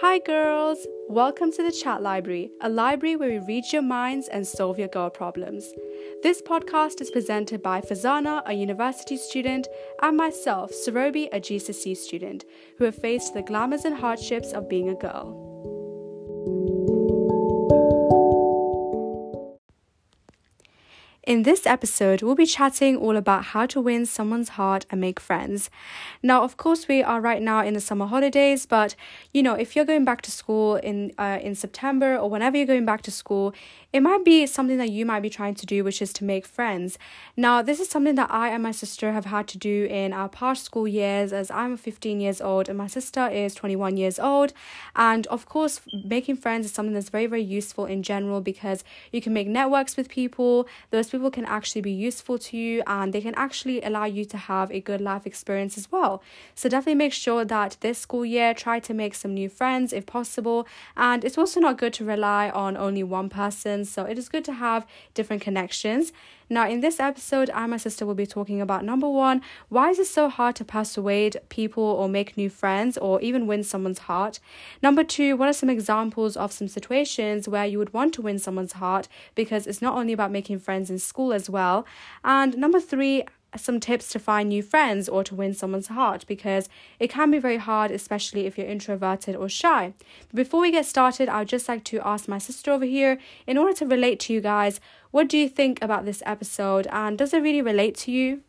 Hi, girls! Welcome to the Chat Library, a library where we read your minds and solve your girl problems. This podcast is presented by Fazana, a university student, and myself, Sarobi, a GCSE student, who have faced the glamours and hardships of being a girl. In this episode, we'll be chatting all about how to win someone's heart and make friends. Now, of course, we are right now in the summer holidays, but you know, if you're going back to school in uh, in September or whenever you're going back to school, it might be something that you might be trying to do, which is to make friends. Now, this is something that I and my sister have had to do in our past school years, as I'm 15 years old and my sister is 21 years old. And of course, making friends is something that's very, very useful in general because you can make networks with people. Those people can actually be useful to you and they can actually allow you to have a good life experience as well. So, definitely make sure that this school year, try to make some new friends if possible. And it's also not good to rely on only one person so it is good to have different connections. Now, in this episode, I and my sister will be talking about number one, why is it so hard to persuade people or make new friends or even win someone's heart? Number two, what are some examples of some situations where you would want to win someone's heart because it's not only about making friends in school as well? And number three, some tips to find new friends or to win someone's heart because it can be very hard, especially if you're introverted or shy. But before we get started, I would just like to ask my sister over here, in order to relate to you guys, what do you think about this episode and does it really relate to you?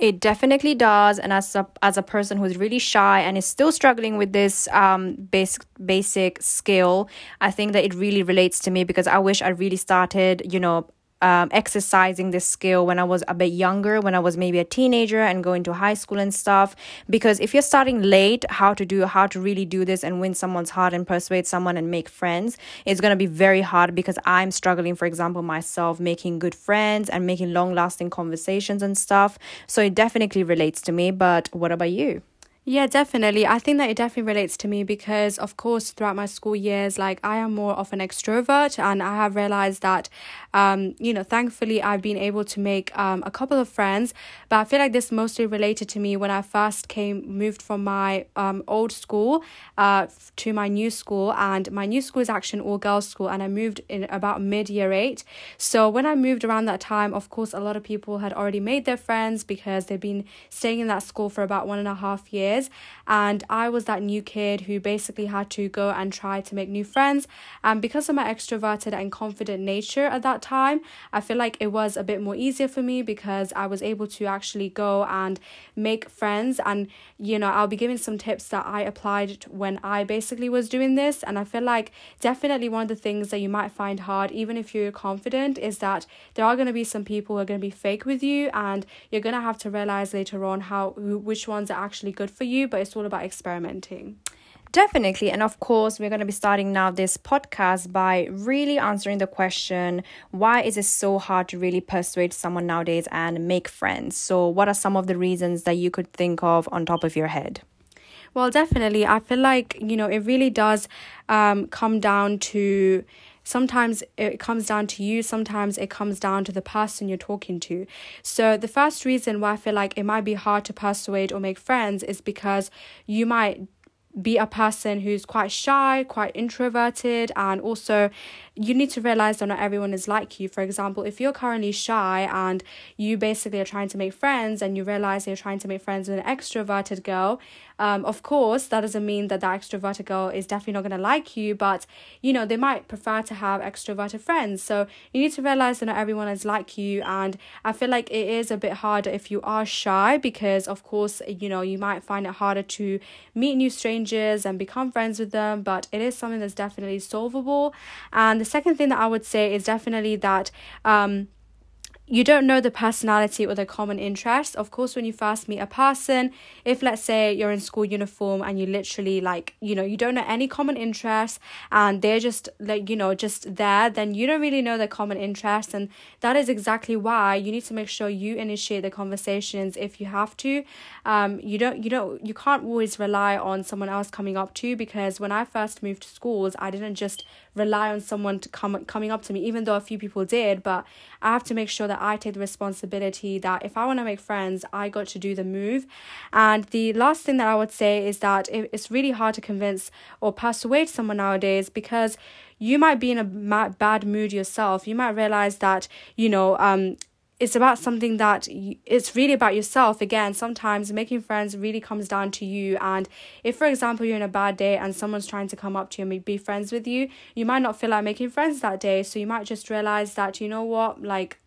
It definitely does, and as a as a person who's really shy and is still struggling with this um basic basic skill, I think that it really relates to me because I wish I really started, you know, um, exercising this skill when I was a bit younger, when I was maybe a teenager and going to high school and stuff. Because if you're starting late, how to do, how to really do this and win someone's heart and persuade someone and make friends, it's going to be very hard because I'm struggling, for example, myself making good friends and making long lasting conversations and stuff. So it definitely relates to me. But what about you? Yeah, definitely. I think that it definitely relates to me because, of course, throughout my school years, like I am more of an extrovert, and I have realized that, um, you know, thankfully I've been able to make um, a couple of friends. But I feel like this mostly related to me when I first came, moved from my um, old school uh, to my new school, and my new school is actually an all girls school, and I moved in about mid year eight. So when I moved around that time, of course, a lot of people had already made their friends because they've been staying in that school for about one and a half years years. And I was that new kid who basically had to go and try to make new friends. And because of my extroverted and confident nature at that time, I feel like it was a bit more easier for me because I was able to actually go and make friends. And, you know, I'll be giving some tips that I applied when I basically was doing this. And I feel like definitely one of the things that you might find hard, even if you're confident, is that there are going to be some people who are going to be fake with you. And you're going to have to realize later on how which ones are actually good for you, but it's all about experimenting. Definitely. And of course, we're going to be starting now this podcast by really answering the question why is it so hard to really persuade someone nowadays and make friends? So, what are some of the reasons that you could think of on top of your head? Well, definitely. I feel like, you know, it really does um, come down to sometimes it comes down to you, sometimes it comes down to the person you're talking to. So, the first reason why I feel like it might be hard to persuade or make friends is because you might be a person who's quite shy, quite introverted, and also you need to realize that not everyone is like you. For example, if you're currently shy and you basically are trying to make friends and you realize you're trying to make friends with an extroverted girl, um, of course, that doesn't mean that that extroverted girl is definitely not going to like you, but you know, they might prefer to have extroverted friends. So you need to realize that not everyone is like you. And I feel like it is a bit harder if you are shy because, of course, you know, you might find it harder to meet new strangers and become friends with them, but it is something that's definitely solvable. And the second thing that I would say is definitely that um you don't know the personality or the common interests. Of course, when you first meet a person, if let's say you're in school uniform and you literally like, you know, you don't know any common interests and they're just like, you know, just there, then you don't really know their common interests. And that is exactly why you need to make sure you initiate the conversations if you have to. Um, you don't, you don't, you can't always rely on someone else coming up to you because when I first moved to schools, I didn't just rely on someone to come coming up to me even though a few people did but i have to make sure that i take the responsibility that if i want to make friends i got to do the move. And the last thing that i would say is that it's really hard to convince or persuade someone nowadays because you might be in a bad mood yourself. You might realize that you know um it's about something that you, it's really about yourself again sometimes making friends really comes down to you and if for example you're in a bad day and someone's trying to come up to you and be friends with you you might not feel like making friends that day so you might just realize that you know what like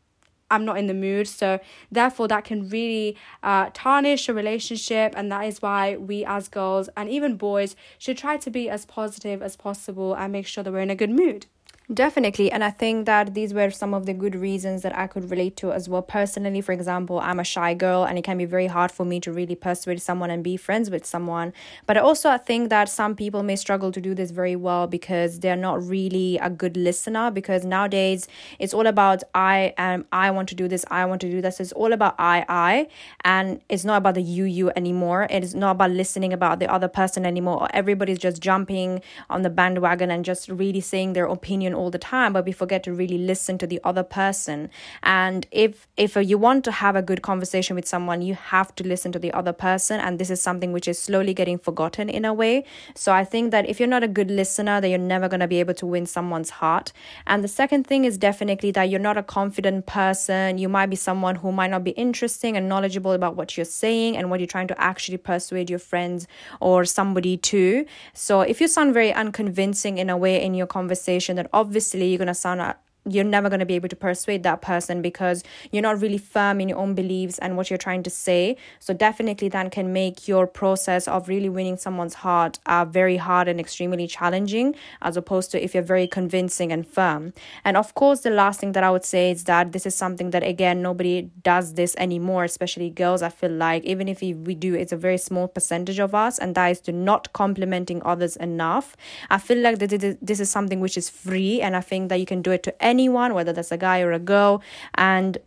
I'm not in the mood. So, therefore, that can really uh, tarnish a relationship. And that is why we, as girls and even boys, should try to be as positive as possible and make sure that we're in a good mood. Definitely. And I think that these were some of the good reasons that I could relate to as well. Personally, for example, I'm a shy girl and it can be very hard for me to really persuade someone and be friends with someone. But also, I think that some people may struggle to do this very well because they're not really a good listener. Because nowadays, it's all about I am, I want to do this, I want to do this. It's all about I, I. And it's not about the you, you anymore. It is not about listening about the other person anymore. Everybody's just jumping on the bandwagon and just really saying their opinion all the time but we forget to really listen to the other person. And if if you want to have a good conversation with someone you have to listen to the other person. And this is something which is slowly getting forgotten in a way. So i think that if you're not a good listener then you're never going to be able to win someone's heart. And the second thing is definitely that you're not a confident person. You might be someone who might not be interesting and knowledgeable about what you're saying and what you're trying to actually persuade your friends or somebody to. So if you sound very unconvincing in a way in your conversation that obviously you're going to sound you're never going to be able to persuade that person because you're not really firm in your own beliefs and what you're trying to say. So, definitely, that can make your process of really winning someone's heart uh, very hard and extremely challenging, as opposed to if you're very convincing and firm. And of course, the last thing that I would say is that this is something that, again, nobody does this anymore, especially girls. I feel like even if we do, it's a very small percentage of us, and that is to not complimenting others enough. I feel like that this is something which is free, and I think that you can do it to anyone, whether that's a guy or a girl, and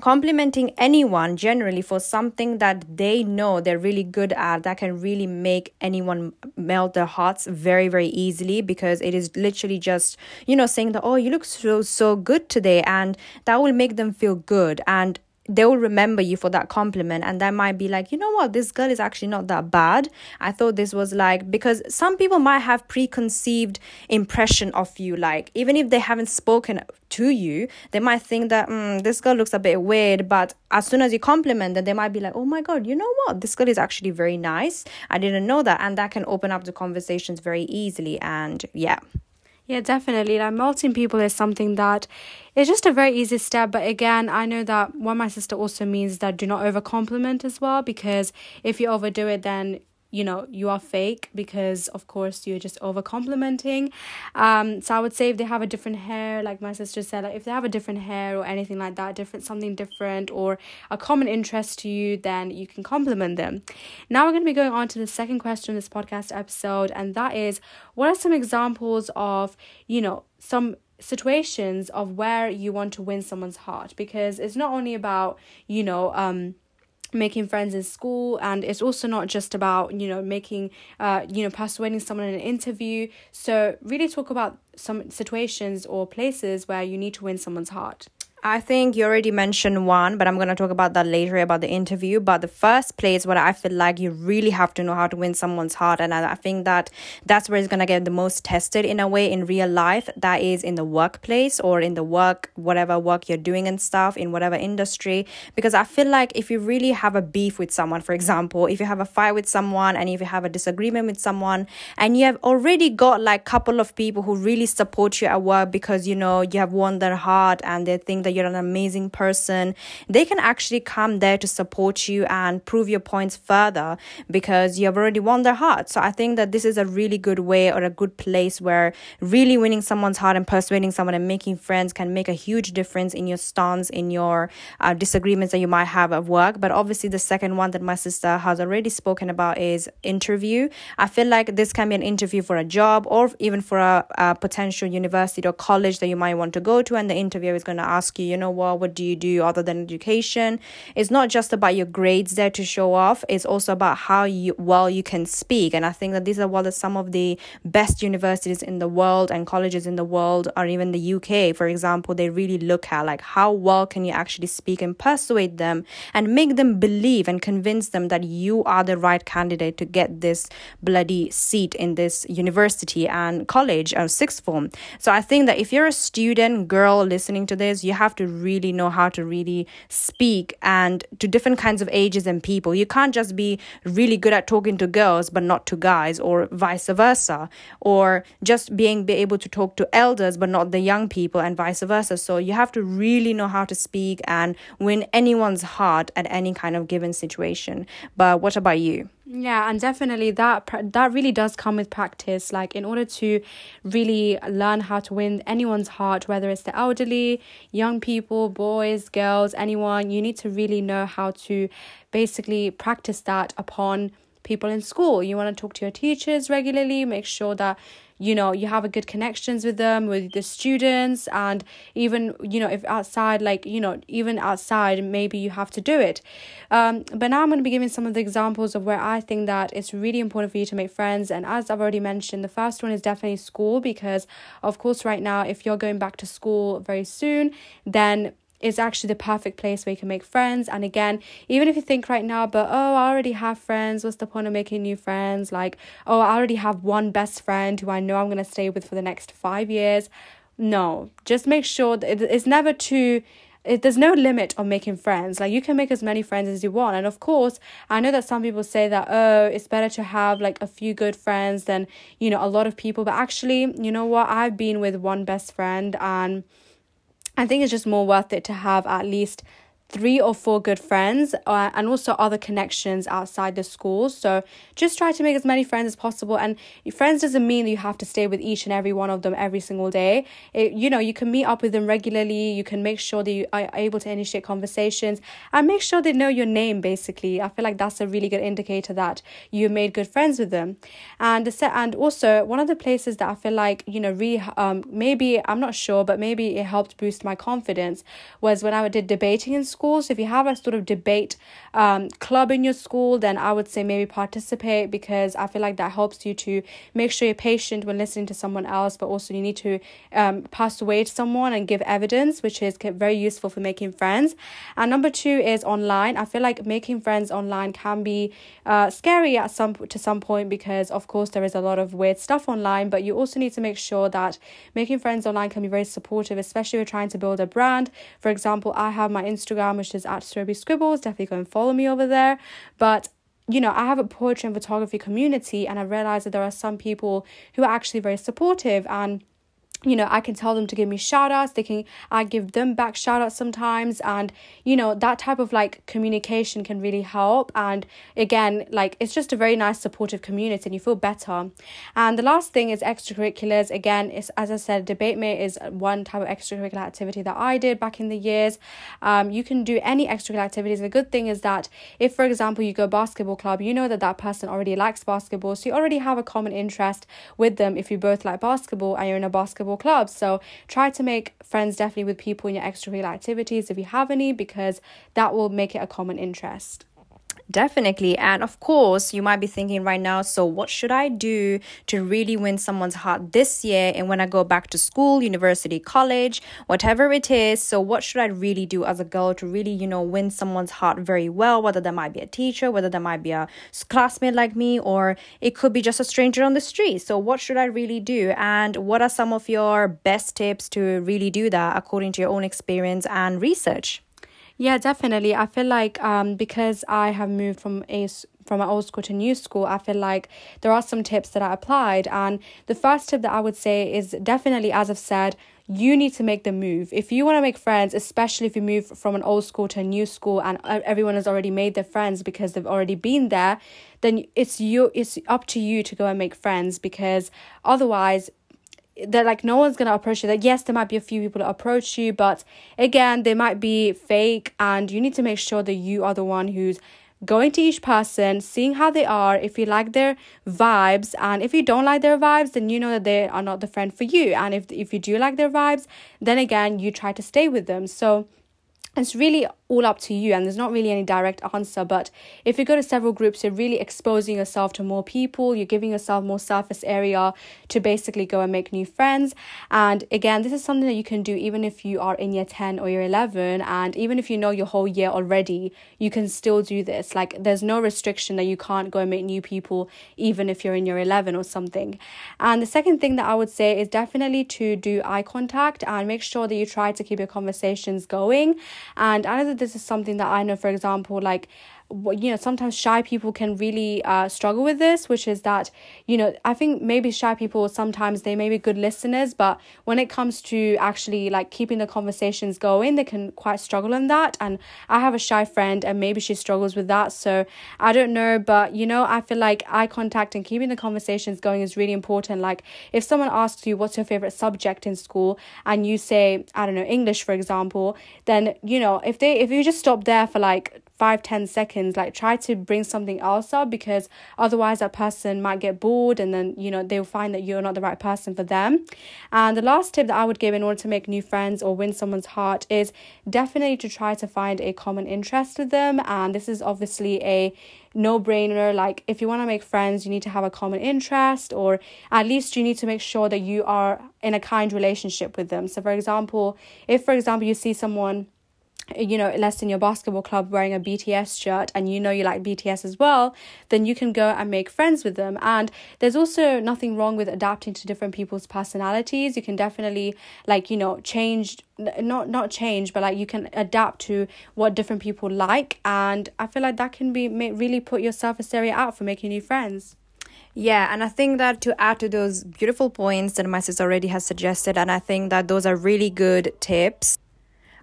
complimenting anyone generally for something that they know they're really good at that can really make anyone melt their hearts very very easily because it is literally just you know saying that oh you look so so good today and that will make them feel good. And they will remember you for that compliment and that might be like you know what? This girl is actually not that bad. I thought this was like because some people might have preconceived impression of you. Like even if they haven't spoken to you they might think that mm, this girl looks a bit weird but as soon as you compliment them they might be like oh my god you know what? This girl is actually very nice. I didn't know that. And that can open up the conversations very easily and yeah yeah, definitely. Like melting people is something that is just a very easy step. But again, I know that what my sister also means that do not over compliment as well because if you overdo it, then you know you are fake because of course you're just over complimenting um so i would say if they have a different hair like my sister said like if they have a different hair or anything like that different something different or a common interest to you then you can compliment them. Now we're going to be going on to the second question in this podcast episode and that is what are some examples of you know some situations of where you want to win someone's heart? Because it's not only about you know um making friends in school and it's also not just about you know making uh you know persuading someone in an interview. So really talk about some situations or places where you need to win someone's heart I think you already mentioned one, but I'm going to talk about that later about the interview. But the first place where I feel like you really have to know how to win someone's heart, and I think that that's where it's going to get the most tested in a way in real life. That is in the workplace or in the work, whatever work you're doing and stuff, in whatever industry. Because I feel like if you really have a beef with someone, for example, if you have a fight with someone and if you have a disagreement with someone, and you have already got like a couple of people who really support you at work because you know you have won their heart and they think that you're an amazing person, they can actually come there to support you and prove your points further because you have already won their heart. So I think that this is a really good way or a good place where really winning someone's heart and persuading someone and making friends can make a huge difference in your stance, in your uh, disagreements that you might have at work. But obviously, the second one that my sister has already spoken about is interview. I feel like this can be an interview for a job or even for a, a potential university or college that you might want to go to, and the interviewer is going to ask you you, know what, what do you do other than education? It's not just about your grades there to show off, it's also about how you well you can speak. And I think that these are what are some of the best universities in the world and colleges in the world, or even the UK, for example, they really look at like how well can you actually speak and persuade them and make them believe and convince them that you are the right candidate to get this bloody seat in this university and college or sixth form. So I think that if you're a student girl listening to this, you have to really know how to really speak and to different kinds of ages and people. You can't just be really good at talking to girls but not to guys or vice versa or just being be able to talk to elders but not the young people and vice versa. So you have to really know how to speak and win anyone's heart at any kind of given situation. But what about you? Yeah, and definitely that that really does come with practice. Like in order to really learn how to win anyone's heart, whether it's the elderly, young people, boys, girls, anyone, you need to really know how to basically practice that upon people in school. You want to talk to your teachers regularly, make sure that you know you have a good connections with them with the students and even you know if outside like you know even outside maybe you have to do it. Um, but now i'm going to be giving some of the examples of where i think that it's really important for you to make friends. And as i've already mentioned the first one is definitely school because of course right now if you're going back to school very soon then is actually the perfect place where you can make friends. And again, even if you think right now, but oh, I already have friends, what's the point of making new friends? Like, oh, I already have one best friend who I know I'm going to stay with for the next five years. No, just make sure that it's never too. It, there's no limit on making friends. Like you can make as many friends as you want. And of course, I know that some people say that, oh, it's better to have like a few good friends than, you know, a lot of people. But actually, you know what? I've been with one best friend and I think it's just more worth it to have at least three or four good friends uh, and also other connections outside the school. So just try to make as many friends as possible. And friends doesn't mean that you have to stay with each and every one of them every single day. It, you know, you can meet up with them regularly. You can make sure that you are able to initiate conversations and make sure they know your name, basically. I feel like that's a really good indicator that you made good friends with them. And, the, and also, one of the places that I feel like, you know, really, um, maybe, I'm not sure, but maybe it helped boost my confidence was when I did debating in school schools. If you have a sort of debate um, club in your school, then I would say maybe participate because I feel like that helps you to make sure you're patient when listening to someone else, but also you need to um, pass away to someone and give evidence, which is very useful for making friends. And number two is online. I feel like making friends online can be uh, scary at some to some point because of course there is a lot of weird stuff online, but you also need to make sure that making friends online can be very supportive, especially if you're trying to build a brand. For example, I have my Instagram Is at Strawberry Scribbles. Definitely go and follow me over there. But you know, I have a poetry and photography community, and I realized that there are some people who are actually very supportive and you know, I can tell them to give me shout outs. They can, I give them back shout outs sometimes. And, you know, that type of like communication can really help. And again, like it's just a very nice supportive community and you feel better. And the last thing is extracurriculars. Again, it's, as I said, debate mate is one type of extracurricular activity that I did back in the years. Um, you can do any extracurricular activities. The good thing is that if, for example, you go basketball club, you know that that person already likes basketball. So you already have a common interest with them if you both like basketball and you're in a basketball clubs. So try to make friends definitely with people in your extracurricular activities if you have any, because that will make it a common interest. Definitely. And of course, you might be thinking right now, so what should I do to really win someone's heart this year? And when I go back to school, university, college, whatever it is, so what should I really do as a girl to really, you know, win someone's heart very well? Whether that might be a teacher, whether that might be a classmate like me, or it could be just a stranger on the street. So, what should I really do? And what are some of your best tips to really do that according to your own experience and research? Yeah, definitely. I feel like um because I have moved from a from my old school to new school, I feel like there are some tips that I applied. And the first tip that I would say is definitely, as I've said, you need to make the move. If you want to make friends, especially if you move from an old school to a new school and everyone has already made their friends because they've already been there, then it's you it's up to you to go and make friends because otherwise that like no one's gonna approach you like yes there might be a few people that approach you but again they might be fake and you need to make sure that you are the one who's going to each person, seeing how they are, if you like their vibes, and if you don't like their vibes, then you know that they are not the friend for you. And if if you do like their vibes, then again, you try to stay with them. So it's really all up to you and there's not really any direct answer but if you go to several groups you're really exposing yourself to more people you're giving yourself more surface area to basically go and make new friends. And again this is something that you can do even if you are in year 10 or year 11 and even if you know your whole year already you can still do this. Like there's no restriction that you can't go and make new people even if you're in year 11 or something. And the second thing that i would say is definitely to do eye contact and make sure that you try to keep your conversations going and I know that this is something that I know, for example, like you know sometimes shy people can really uh, struggle with this which is that you know i think maybe shy people sometimes they may be good listeners but when it comes to actually like keeping the conversations going they can quite struggle in that. And i have a shy friend and maybe she struggles with that. So i don't know but you know i feel like eye contact and keeping the conversations going is really important. Like if someone asks you what's your favorite subject in school? and you say i don't know english for example then you know if they if you just stop there for like five ten seconds like try to bring something else up because otherwise that person might get bored and then you know they'll find that you're not the right person for them and the last tip that i would give in order to make new friends or win someone's heart is definitely to try to find a common interest with them and this is obviously a no brainer. Like, if you want to make friends, you need to have a common interest, or at least you need to make sure that you are in a kind relationship with them. So, for example, if, for example, you see someone you know, less in your basketball club wearing a BTS shirt and you know you like BTS as well, then you can go and make friends with them. And there's also nothing wrong with adapting to different people's personalities. You can definitely like, you know, change not not change, but like you can adapt to what different people like and I feel like that can be really put your surface area out for making new friends. Yeah, and I think that to add to those beautiful points that my sister already has suggested, and I think that those are really good tips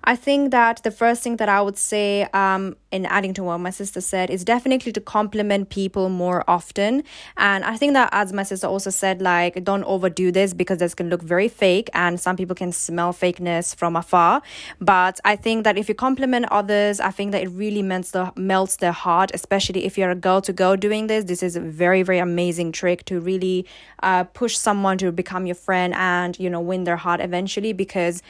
I think that the first thing that I would say, um, in adding to what my sister said, is definitely to compliment people more often. And I think that, as my sister also said, like, don't overdo this because this can look very fake and some people can smell fakeness from afar. But I think that if you compliment others, I think that it really melts, the, melts their heart, especially if you're a girl to go doing this. This is a very, very amazing trick to really uh, push someone to become your friend and, you know, win their heart eventually because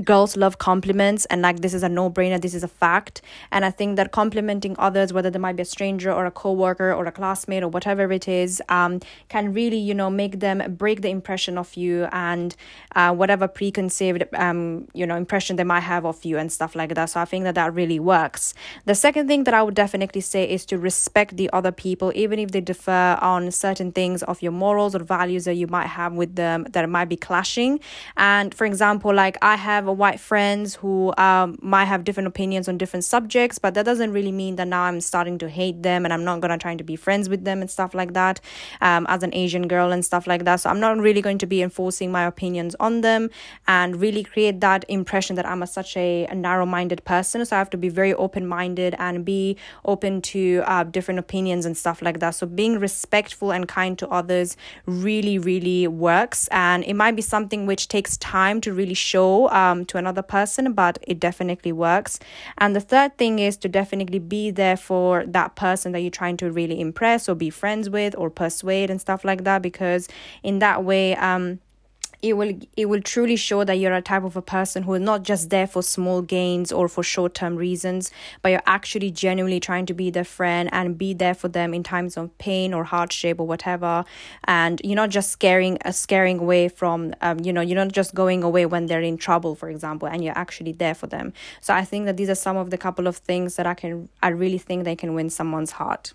girls love compliments and like this is a no-brainer this is a fact. And i think that complimenting others whether they might be a stranger or a co-worker or a classmate or whatever it is um, can really you know make them break the impression of you and uh, whatever preconceived um, you know impression they might have of you and stuff like that. So i think that that really works. The second thing that i would definitely say is to respect the other people even if they differ on certain things of your morals or values that you might have with them that might be clashing. And for example like i have have white friends who um, might have different opinions on different subjects, but that doesn't really mean that now I'm starting to hate them and I'm not gonna try to be friends with them and stuff like that. Um, as an Asian girl and stuff like that, so I'm not really going to be enforcing my opinions on them and really create that impression that I'm a, such a, a narrow-minded person. So I have to be very open-minded and be open to uh, different opinions and stuff like that. So being respectful and kind to others really, really works, and it might be something which takes time to really show. Um, um, to another person, but it definitely works. And the third thing is to definitely be there for that person that you're trying to really impress or be friends with or persuade and stuff like that, because in that way, um, it will it will truly show that you're a type of a person who is not just there for small gains or for short-term reasons but you're actually genuinely trying to be their friend and be there for them in times of pain or hardship or whatever. And you're not just scaring uh, scaring away from um, you know you're not just going away when they're in trouble for example and you're actually there for them. So i think that these are some of the couple of things that i can i really think they can win someone's heart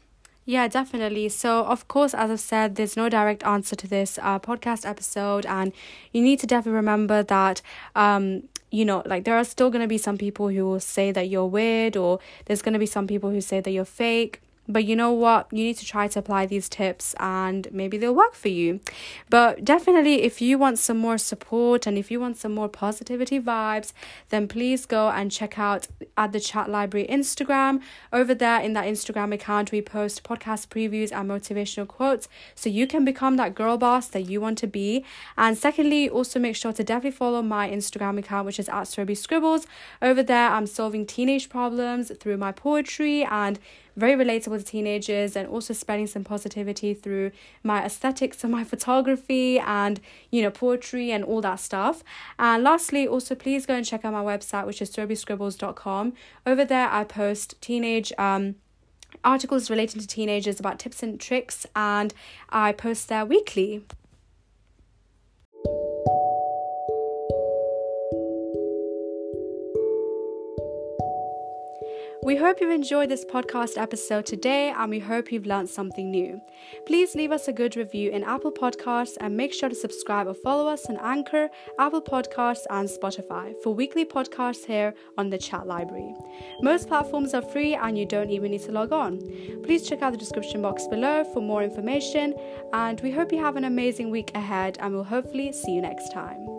yeah, definitely. So, of course, as I've said, there's no direct answer to this uh, podcast episode, and you need to definitely remember that. Um, you know, like there are still going to be some people who will say that you're weird, or there's going to be some people who say that you're fake. But you know what? You need to try to apply these tips and maybe they'll work for you. But definitely, if you want some more support and if you want some more positivity vibes, then please go and check out at the Chat Library Instagram. Over there in that Instagram account, we post podcast previews and motivational quotes so you can become that girl boss that you want to be. And secondly, also make sure to definitely follow my Instagram account, which is at Srobi Scribbles. Over there, I'm solving teenage problems through my poetry and very relatable to teenagers and also spreading some positivity through my aesthetics and my photography and, you know, poetry and all that stuff. And lastly, also please go and check out my website, which is strawberryscribbles.com. Over there, I post teenage, um, articles relating to teenagers about tips and tricks, and I post there weekly. We hope you've enjoyed this podcast episode today and we hope you've learned something new. Please leave us a good review in Apple Podcasts and make sure to subscribe or follow us on Anchor, Apple Podcasts, and Spotify for weekly podcasts here on the Chat Library. Most platforms are free and you don't even need to log on. Please check out the description box below for more information and we hope you have an amazing week ahead and we'll hopefully see you next time.